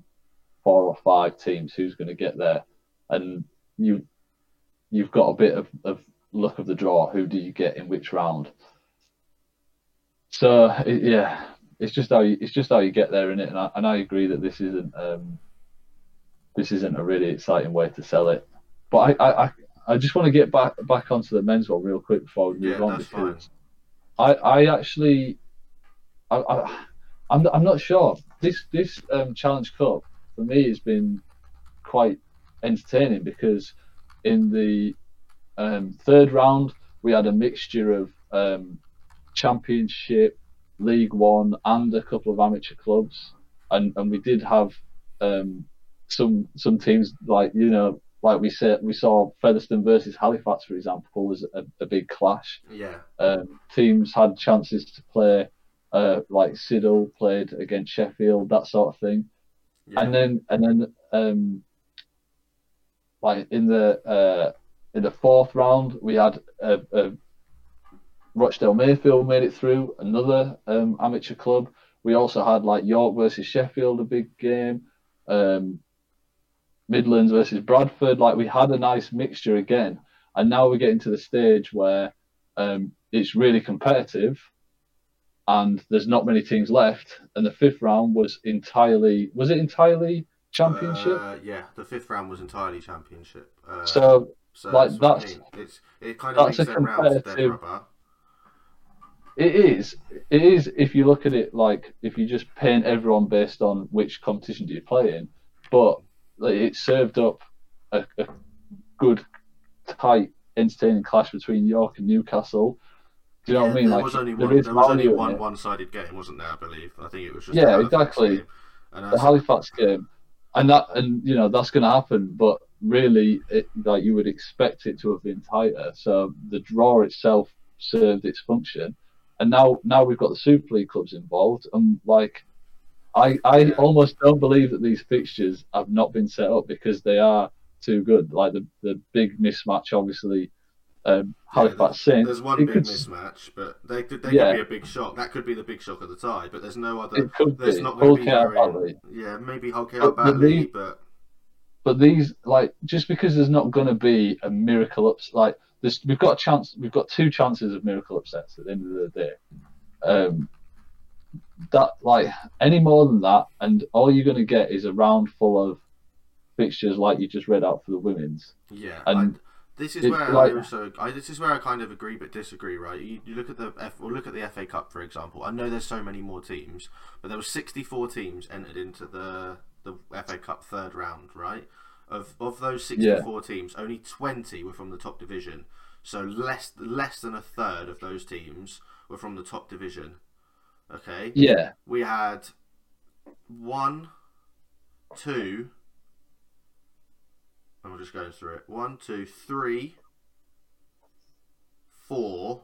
four or five teams who's going to get there, and you you've got a bit of, of luck of the draw. Who do you get in which round? So it, yeah, it's just how you, it's just how you get there in it, and I, and I agree that this isn't um, this isn't a really exciting way to sell it. But I, I, I just want to get back back onto the men's one real quick before we move Yeah, on because I, I actually I, I I'm, I'm not sure this this um, challenge cup for me has been quite entertaining because in the um, third round we had a mixture of um, championship league one and a couple of amateur clubs. And, and we did have um, some some teams like you know like we said we saw Featherstone versus Halifax for example was a, a big clash. Yeah, um, teams had chances to play, uh, like Siddal played against Sheffield, that sort of thing. Yeah, And then and then um, like in the uh, in the fourth round, we had a, a Rochdale Mayfield made it through, another um, amateur club. We also had like York versus Sheffield, a big game. Um, Midlands versus Bradford. Like we had a nice mixture again, and now we're getting to the stage where um, it's really competitive, and there's not many teams left. And the fifth round was entirely was it entirely championship? Uh, yeah, the fifth round was entirely championship. Uh, so so like, that's, what I mean. It's it kind of that's makes a competitive- It is. It is if you look at it like if you just paint everyone based on which competition do you play in, but like, it served up a, a good, tight, entertaining clash between York and Newcastle. Do you know Yeah, what I mean? There Like was only there one. There was only one it. one-sided game, wasn't there? I believe. I think it was just Yeah, the exactly. the Halifax game, and that and you know that's going to happen. But really, it, like you would expect it to have been tighter. So the draw itself served its function, and now now we've got the Super League clubs involved, and like. I, I Yeah. almost don't believe that these fixtures have not been set up because they are too good. Like the, the big mismatch, obviously, um, Halifax Saints. there's one it big could, mismatch, but they could they Yeah. could be a big shock. That could be the big shock of the tie, but there's no other. It could There's be. not going to be very- Valley. Yeah, maybe Hulk But- out but badly, the- but but these like just because there's not going to be a miracle ups like this we've got a chance we've got two chances of miracle upsets at the end of the day um that like any more than that and all you're going to get is a round full of fixtures like you just read out for the women's yeah. And I, this is it's where like- I also I, this is where I kind of agree but disagree. Right? You, you look at the F or look at the FA Cup for example. I know there's so many more teams, but there were 64 teams entered into the the FA Cup third round. Right? Of of those 64 teams, only 20 were from the top division. So less less than a third of those teams were from the top division. Okay. yeah we had one, two. I'm just going through it. One, two, three, four,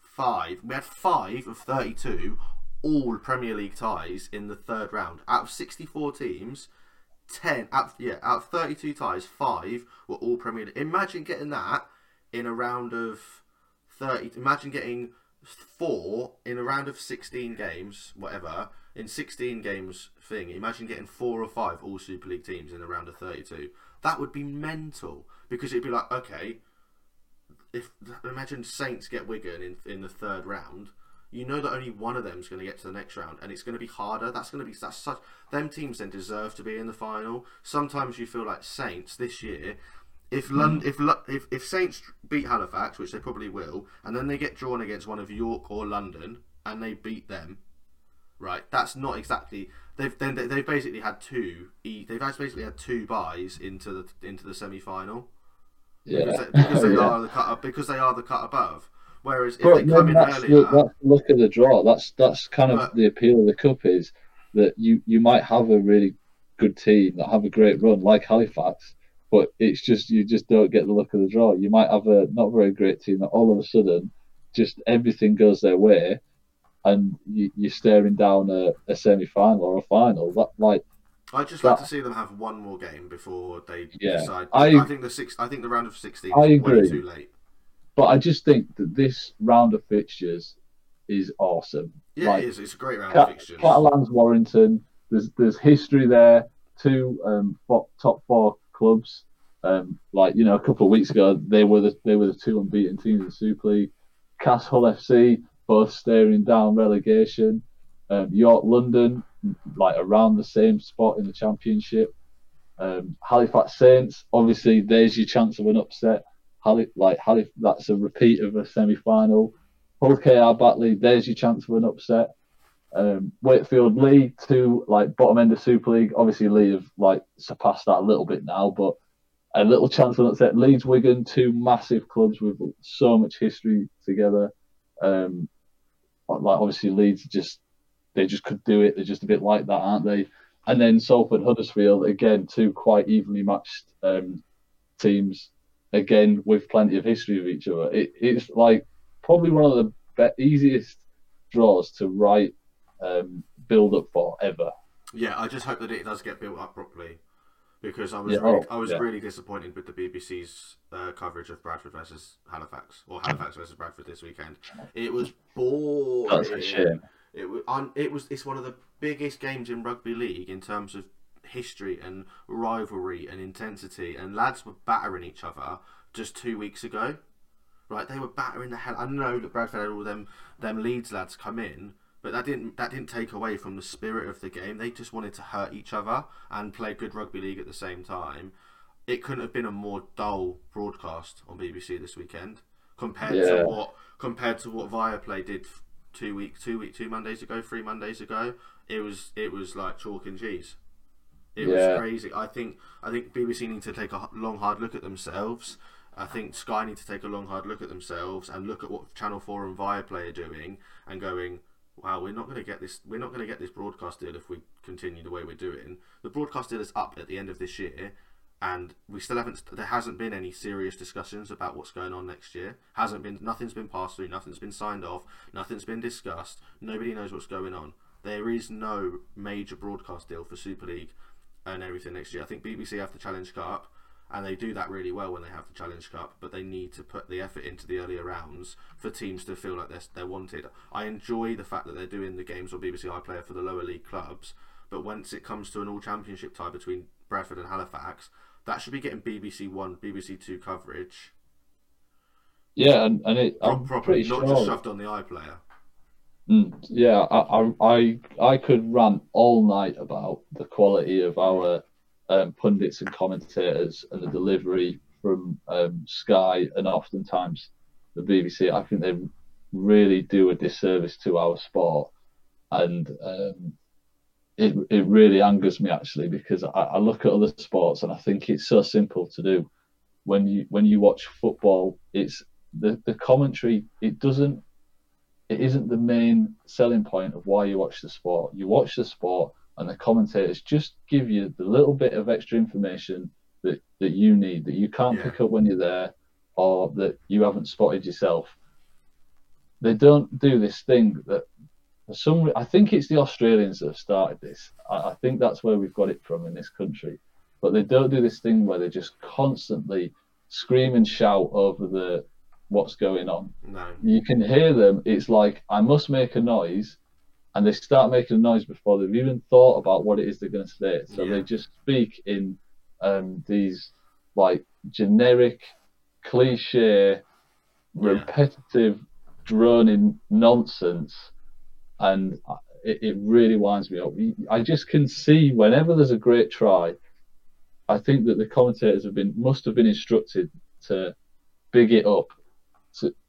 five. We had five of 32, all Premier League ties in the third round. Out of 64 teams, 10, out, yeah, out of 32 ties, five were all Premier League. Imagine getting that in a round of 30. Imagine getting four in a round of 16 games, whatever, in 16 games thing. Imagine getting four or five all Super League teams in a round of 32. That would be mental because it'd be like, okay, if imagine Saints get Wigan in in the third round, you know that only one of them is going to get to the next round, and it's going to be harder. That's going to be that's such. Them teams then deserve to be in the final. Sometimes you feel like Saints this year. If hmm. Lond- if, Lo- if if Saints beat Halifax, which they probably will, and then they get drawn against one of York or London, and they beat them, right? That's not exactly. They've then they- they've basically had two. They've basically had two buys into the into the semi final yeah because they, because they Yeah. are the cut because they are the cut above. Whereas if But they come then in that's earlier, the, that's the look of the draw. That's that's kind of But- the appeal of the cup is that you you might have a really good team that have a great run like Halifax, but it's just you just don't get the look of the draw. You might have a not very great team that all of a sudden just everything goes their way, and you, you're staring down a, a semi final or a final. That like I'd just like to see them have one more game before they Yeah, decide. I- I, think the six. I think the round of sixteen I is way agree. too late. But I just think that this round of fixtures is awesome. Yeah, Like, it is. It's a great round Cat- of fixtures. Catalans, Warrington. There's there's history there. Two um, top four clubs. Um, like you know, a couple of weeks ago, they were the they were the two unbeaten teams in the Super League. Cas Hull FC both staring down relegation. Um, York London, like around the same spot in the Championship. Um, Halifax Saints, obviously, there's your chance of an upset. Halif- like Halif- that's a repeat of a semi-final. Hull KR Batley, there's your chance of an upset. Um, Wakefield Leigh, two like bottom end of Super League. Obviously, Leigh have like surpassed that a little bit now, but a little chance of an upset. Leeds, Wigan, two massive clubs with so much history together. Um, like obviously Leeds just they just could do it. They're just a bit like that, aren't they? And then Salford, Huddersfield, again, two quite evenly matched um, teams, again with plenty of history of each other. It, it's like probably one of the be- easiest draws to write um, build up for ever. Yeah, I just hope that it does get built up properly because I was Yeah, really, oh, I was yeah. really disappointed with the BBC's uh, coverage of Bradford versus Halifax or Halifax versus Bradford this weekend. It was boring. That's a shame. It was, it was. It's one of the biggest games in rugby league in terms of history and rivalry and intensity. And lads were battering each other just two weeks ago. Right, they were battering the hell. I know that Bradford had all them them Leeds lads come in, but that didn't that didn't take away from the spirit of the game. They just wanted to hurt each other and play good rugby league at the same time. It couldn't have been a more dull broadcast on BBC this weekend compared Yeah. to what compared to what Viaplay did two week two week two Mondays ago, three Mondays ago. It was it was like chalk and cheese. It Yeah. was crazy. I think I think BBC need to take a long hard look at themselves. I think Sky need to take a long hard look at themselves and look at what Channel Four and Viaplay are doing and going, wow, we're not going to get this. We're not going to get this broadcast deal if we continue the way we're doing. The broadcast deal is up at the end of this year, and we still haven't. There hasn't been any serious discussions about what's going on next year. Hasn't been. Nothing's been passed through. Nothing's been signed off. Nothing's been discussed. Nobody knows what's going on. There is no major broadcast deal for Super League and everything next year. I think BBC have the Challenge Cup, and they do that really well when they have the Challenge Cup. But they need to put the effort into the earlier rounds for teams to feel like they're they're wanted. I enjoy the fact that they're doing the games on BBC iPlayer for the lower league clubs, but once it comes to an all championship tie between Bradford and Halifax, that should be getting BBC One, BBC Two coverage Yeah, and, and it, I'm properly, not sure. just shoved on the iPlayer. Mm, yeah, I, I, I, I could rant all night about the quality of our um, pundits and commentators and the delivery from um, Sky and oftentimes the BBC. I think they really do a disservice to our sport, and um, it it really angers me actually because I, I look at other sports and I think it's so simple to do. When you when you watch football, it's the, the commentary. It doesn't it isn't the main selling point of why you watch the sport. You watch the sport, and the commentators just give you the little bit of extra information that, that you need that you can't Yeah. pick up when you're there, or that you haven't spotted yourself. They don't do this thing that for some. I think it's the Australians that have started this. I, I think that's where we've got it from in this country. But they don't do this thing where they just constantly scream and shout over the what's going on No, you can hear them. It's like I must make a noise, and they start making a noise before they've even thought about what it is they're going to say. So Yeah. they just speak in um, these like generic, cliche, repetitive, droning nonsense, and it, it really winds me up. I just can see whenever there's a great try. I think that the commentators have been must have been instructed to big it up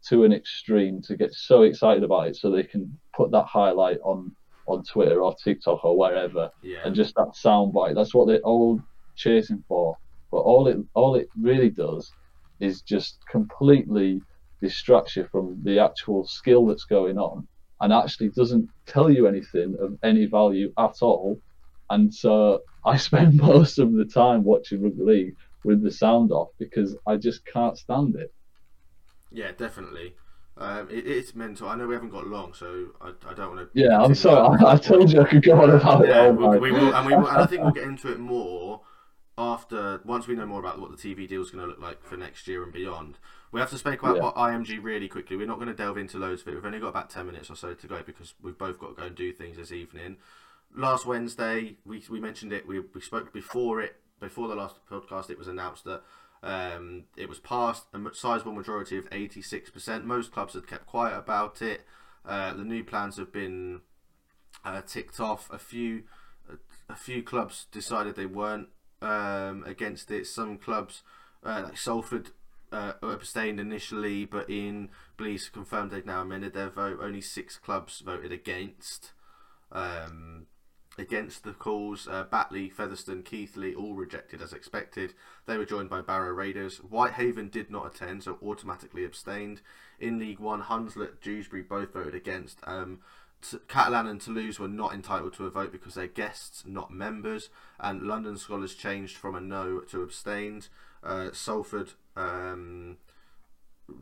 to, an extreme to get so excited about it so they can put that highlight on on Twitter or TikTok or wherever yeah, and just that sound bite. That's what they're all chasing for. But all it all it really does is just completely distracts you from the actual skill that's going on and actually doesn't tell you anything of any value at all. And so I spend most of the time watching rugby league with the sound off because I just can't stand it. Yeah, definitely. Um, it, it's mental. I know we haven't got long, so I, I don't want to. Yeah, I'm sorry. I, I told you I could go on about it Yeah, all we, we will, and we will, and I think we'll get into it more after once we know more about what the TV deal is going to look like for next year and beyond. We have to speak about Yeah. what IMG really quickly. We're not going to delve into loads of it. We've only got about ten minutes or so to go because we've both got to go and do things this evening. Last Wednesday, we, we mentioned it. We, we spoke before it before the last podcast. It was announced that um, it was passed a sizable majority of eighty six percent. Most clubs had kept quiet about it. Uh, the new plans have been uh, ticked off. A few a, a few clubs decided they weren't um, against it. Some clubs, uh, like Salford, uh, abstained initially, but in Blease confirmed they've now amended their vote. Only six clubs voted against. Um, against the calls, uh, Batley, Featherstone, Keighley all rejected as expected. They were joined by Barrow Raiders. Whitehaven did not attend, so automatically abstained. In League One, Hunslet, Dewsbury both voted against. Um, Catalan and Toulouse were not entitled to a vote because they're guests, not members. And London Skolars changed from a no to abstained. Uh, Salford um,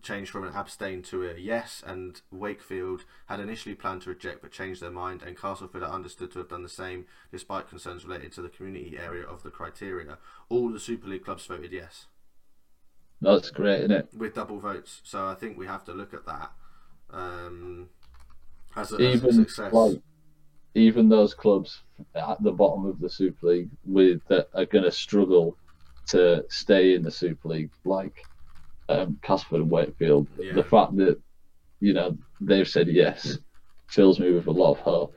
changed from an abstain to a yes, and Wakefield had initially planned to reject but changed their mind, and Castleford are understood to have done the same despite concerns related to the community area of the criteria. All the Super League clubs voted yes That's great, isn't it? with double votes, so I think we have to look at that um, as, a, as a success. like even those clubs at the bottom of the Super League with that are going to struggle to stay in the Super League, like um, Casper and Wakefield. Yeah. The fact that you know they've said yes fills me with a lot of hope.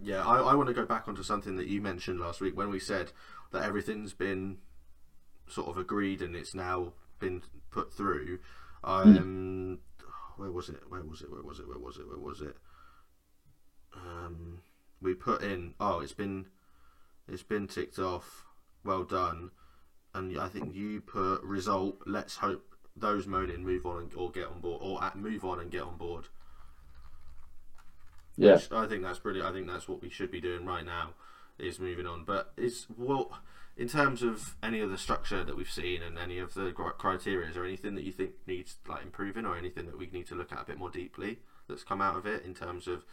Yeah, I, I want to go back onto something that you mentioned last week when we said that everything's been sort of agreed and it's now been put through. Um, Where was it? Where was it? Where was it? Where was it? Where was it? Um, we put in. Oh, it's been it's been ticked off. Well done. And I think you put result. Let's hope those moaning move on and, or get on board or at, move on and get on board. Yeah, Which I think that's brilliant. I think that's what we should be doing right now, is moving on. But it's well, in terms of any of the structure that we've seen and any of the criteria, is there anything that you think needs like improving, or anything that we need to look at a bit more deeply that's come out of it in terms of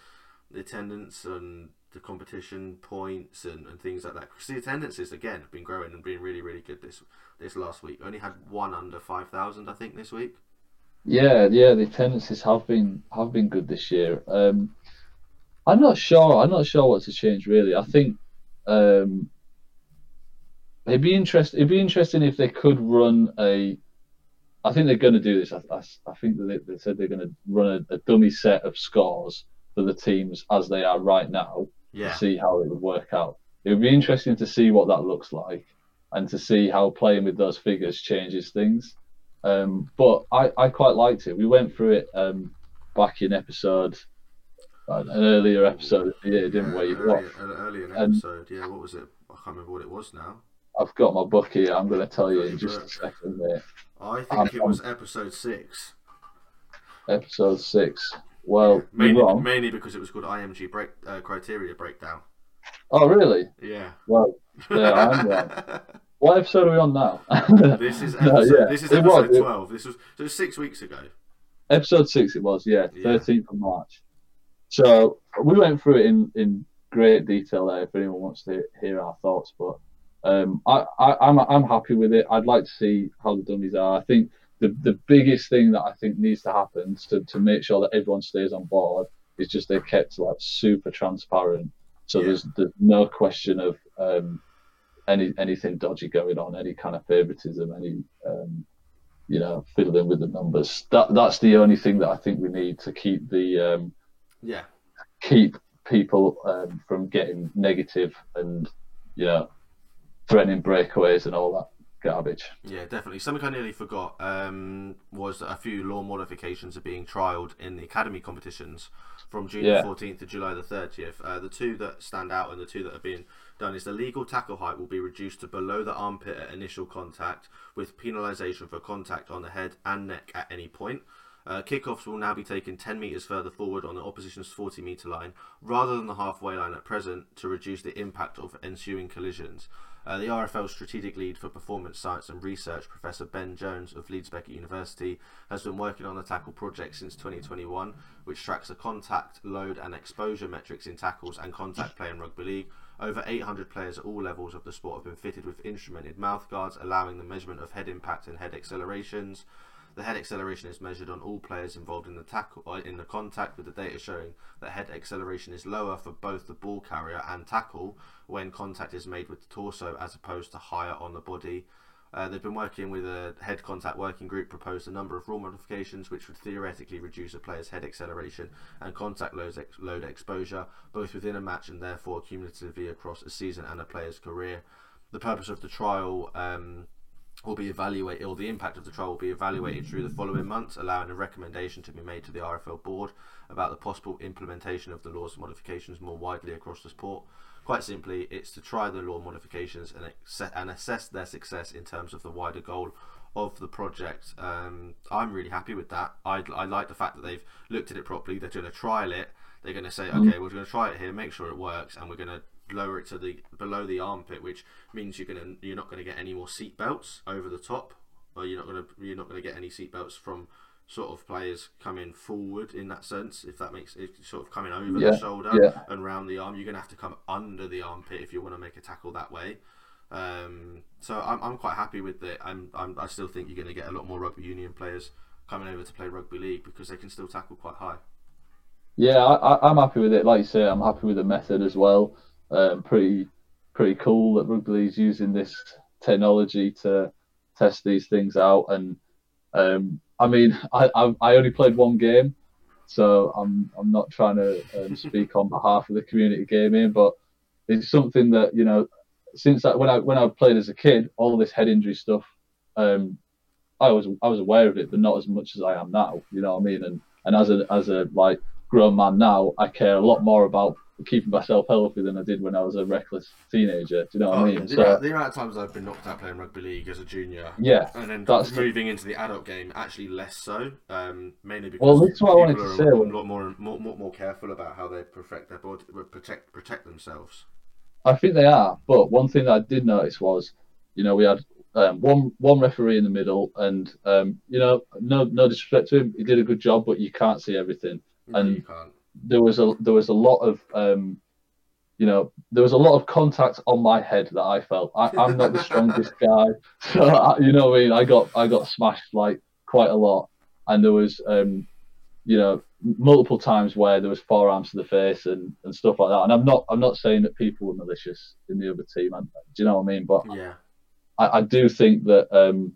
the attendance and the competition points and, and things like that? Because the attendances again have been growing and being really really good this this last week. Only had one under five thousand, I think, this week. yeah, yeah. The attendances have been have been good this year. Um, I'm not sure. I'm not sure what to change really. I think um, it'd be interest. It'd be interesting if they could run a. I think they're going to do this. I, I, I think that they, they said they're going to run a, a dummy set of scores for the teams as they are right now. Yeah, see how it would work out. It would be interesting to see what that looks like and to see how playing with those figures changes things. Um, but I, I quite liked it. We went through it um, back in episode, uh, an earlier episode Yeah, didn't we? What, Earlier, earlier, earlier in and- episode, yeah. What was it? I can't remember what it was now. I've got my book here. I'm going to tell you in just a second, mate. I think Um, it was episode six. Episode six. Well, Mainly, wrong. mainly because it was called IMG break uh, criteria breakdown. Oh, really? Yeah. Well, yeah, I'm wrong. What episode are we on now? this is No, episode, yeah, this is it was, episode it- twelve. This was so was six weeks ago. Episode six, it was, yeah, Yeah. thirteenth of March. So we went through it in, in great detail there. If anyone wants to hear our thoughts, but um, I, I I'm I'm happy with it. I'd like to see how the dummies are. I think the the biggest thing that I think needs to happen to to make sure that everyone stays on board is just they're kept like super transparent. So Yeah. there's there's no question of um, any anything dodgy going on, any kind of favoritism, any um, you know fiddling with the numbers. That that's the only thing that I think we need to keep the um, Yeah. keep people um, from getting negative and you know threatening breakaways and all that garbage. Yeah, definitely. Something I nearly forgot um, was that a few law modifications are being trialled in the academy competitions from June Yeah. the 14th to July the 30th. Uh, the two that stand out and the two that are being done is the legal tackle height will be reduced to below the armpit at initial contact, with penalisation for contact on the head and neck at any point. Uh, kickoffs will now be taken 10 metres further forward on the opposition's 40 metre line rather than the halfway line at present to reduce the impact of ensuing collisions. Uh, the RFL strategic lead for performance science and research, Professor Ben Jones of Leeds Beckett University, has been working on the tackle project since 2021, which tracks the contact, load, and exposure metrics in tackles and contact play in rugby league. Over 800 players at all levels of the sport have been fitted with instrumented mouthguards, allowing the measurement of head impact and head accelerations. The head acceleration is measured on all players involved in the tackle uh, in the contact, with the data showing that head acceleration is lower for both the ball carrier and tackle when contact is made with the torso, as opposed to higher on the body. Uh, they've been working with a head contact working group, proposed a number of rule modifications which would theoretically reduce a player's head acceleration and contact load, ex- load exposure, both within a match and therefore cumulatively across a season and a player's career. The purpose of the trial um, will be evaluated, or the impact of the trial will be evaluated through the following months, allowing a recommendation to be made to the RFL board about the possible implementation of the law's modifications more widely across the sport. Quite simply, it's to try the law modifications and, acce- and assess their success in terms of the wider goal of the project. Um, I'm really happy with that. I, I like the fact that they've looked at it properly. They're going to trial it. They're going to say, okay, we're going to try it here, make sure it works, and we're going to lower it to the below the armpit, which means you're to you're not going to get any more seat belts over the top, or you're not going to you're not to get any seat belts from sort of players coming forward in that sense. If that makes it sort of coming over Yeah, the shoulder yeah. and round the arm, you're going to have to come under the armpit if you want to make a tackle that way. Um, so I'm, I'm quite happy with it. I'm, I'm I still think you're going to get a lot more rugby union players coming over to play rugby league because they can still tackle quite high. Yeah, I, I, I'm happy with it. Like you say, I'm happy with the method as well. Um, pretty, pretty cool that rugby league's using this technology to test these things out. And um, I mean, I, I, I only played one game, so I'm, I'm not trying to um, speak on behalf of the community gaming, but it's something that you know, since I, when I when I played as a kid, all this head injury stuff, um, I was I was aware of it, but not as much as I am now. You know what I mean? And and as a as a like grown man now, I care a lot more about keeping myself healthy than I did when I was a reckless teenager. Do you know what Oh, I mean? the, So amount, the amount of times I've been knocked out playing rugby league as a junior, yeah, and then That's the- moving into the adult game, actually less so. Um, mainly because Well, this is what I wanted to say a lot more, more, more, more careful about how they protect their body, protect protect themselves. I think they are. But one thing that I did notice was, you know, we had um, one one referee in the middle, and um, you know, no no disrespect to him, he did a good job, but you can't see everything. No, And- you can't. There was a there was a lot of um, you know there was a lot of contact on my head that I felt. I, I'm not the strongest guy, so I, you know I mean. I got I got smashed like quite a lot, and there was um, you know multiple times where there was forearms to the face and, and stuff like that. And I'm not I'm not saying that people were malicious in the other team. I, do you know what I mean? But Yeah, I, I do think that um,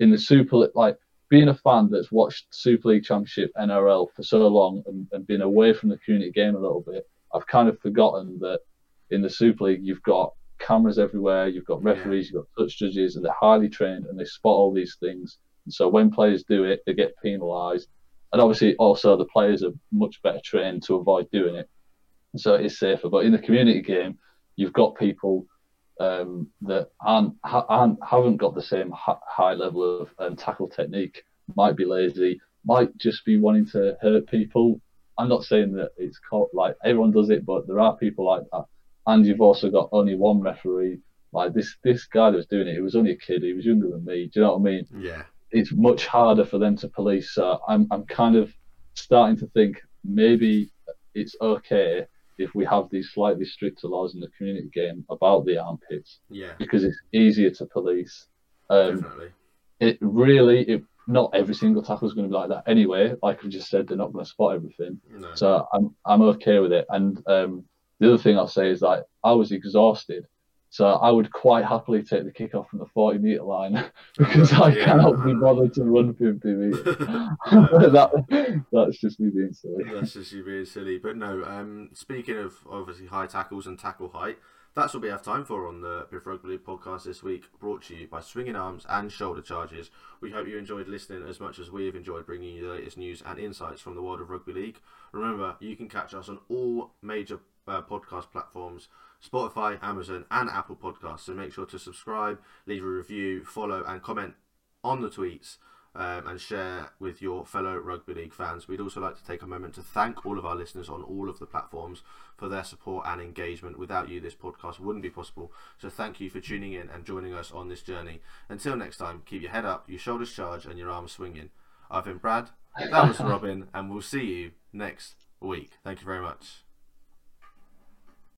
in the Super like being a fan that's watched Super League Championship NRL for so long and, and been away from the community game a little bit, I've kind of forgotten that in the Super League you've got cameras everywhere, you've got referees, you've got touch judges, and they're highly trained and they spot all these things. And so when players do it, they get penalised. And obviously, also the players are much better trained to avoid doing it, so it is safer. But in the community game, you've got people um, that aren't, ha- aren't haven't got the same hi- high level of um, tackle technique, might be lazy, might just be wanting to hurt people. I'm not saying that it's called, like everyone does it, but there are people like that. And you've also got only one referee. Like this this guy that was doing it, he was only a kid. He was younger than me. Do you know what I mean? yeah, it's much harder for them to police. So I'm I'm kind of starting to think maybe it's okay if we have these slightly stricter laws in the community game about the armpits yeah, because it's easier to police. Um, definitely. it really, it not every single tackle is going to be like that anyway. Like I just said, they're not going to spot everything. No. So I'm I'm okay with it. And um, the other thing I'll say is that I was exhausted. So I would quite happily take the kick off from the 40 metre line because I Yeah. cannot be bothered to run 50 metres. that, that's just me being silly. That's just you being silly. But no, um, speaking of obviously high tackles and tackle height, that's what we have time for on the Biff Rugby League podcast this week, brought to you by Swinging Arms and Shoulder Charges. We hope you enjoyed listening as much as we have enjoyed bringing you the latest news and insights from the world of rugby league. Remember, you can catch us on all major uh, podcast platforms Spotify, Amazon, and Apple Podcasts. So make sure to subscribe, leave a review, follow, and comment on the tweets. um, and share with your fellow rugby league fans. We'd also like to take a moment to thank all of our listeners on all of the platforms for their support and engagement. Without you, this podcast wouldn't be possible. So thank you for tuning in and joining us on this journey. Until next time, keep your head up, your shoulders charged, and your arms swinging. I've been Brad. That was Robin, and we'll see you next week. Thank you very much.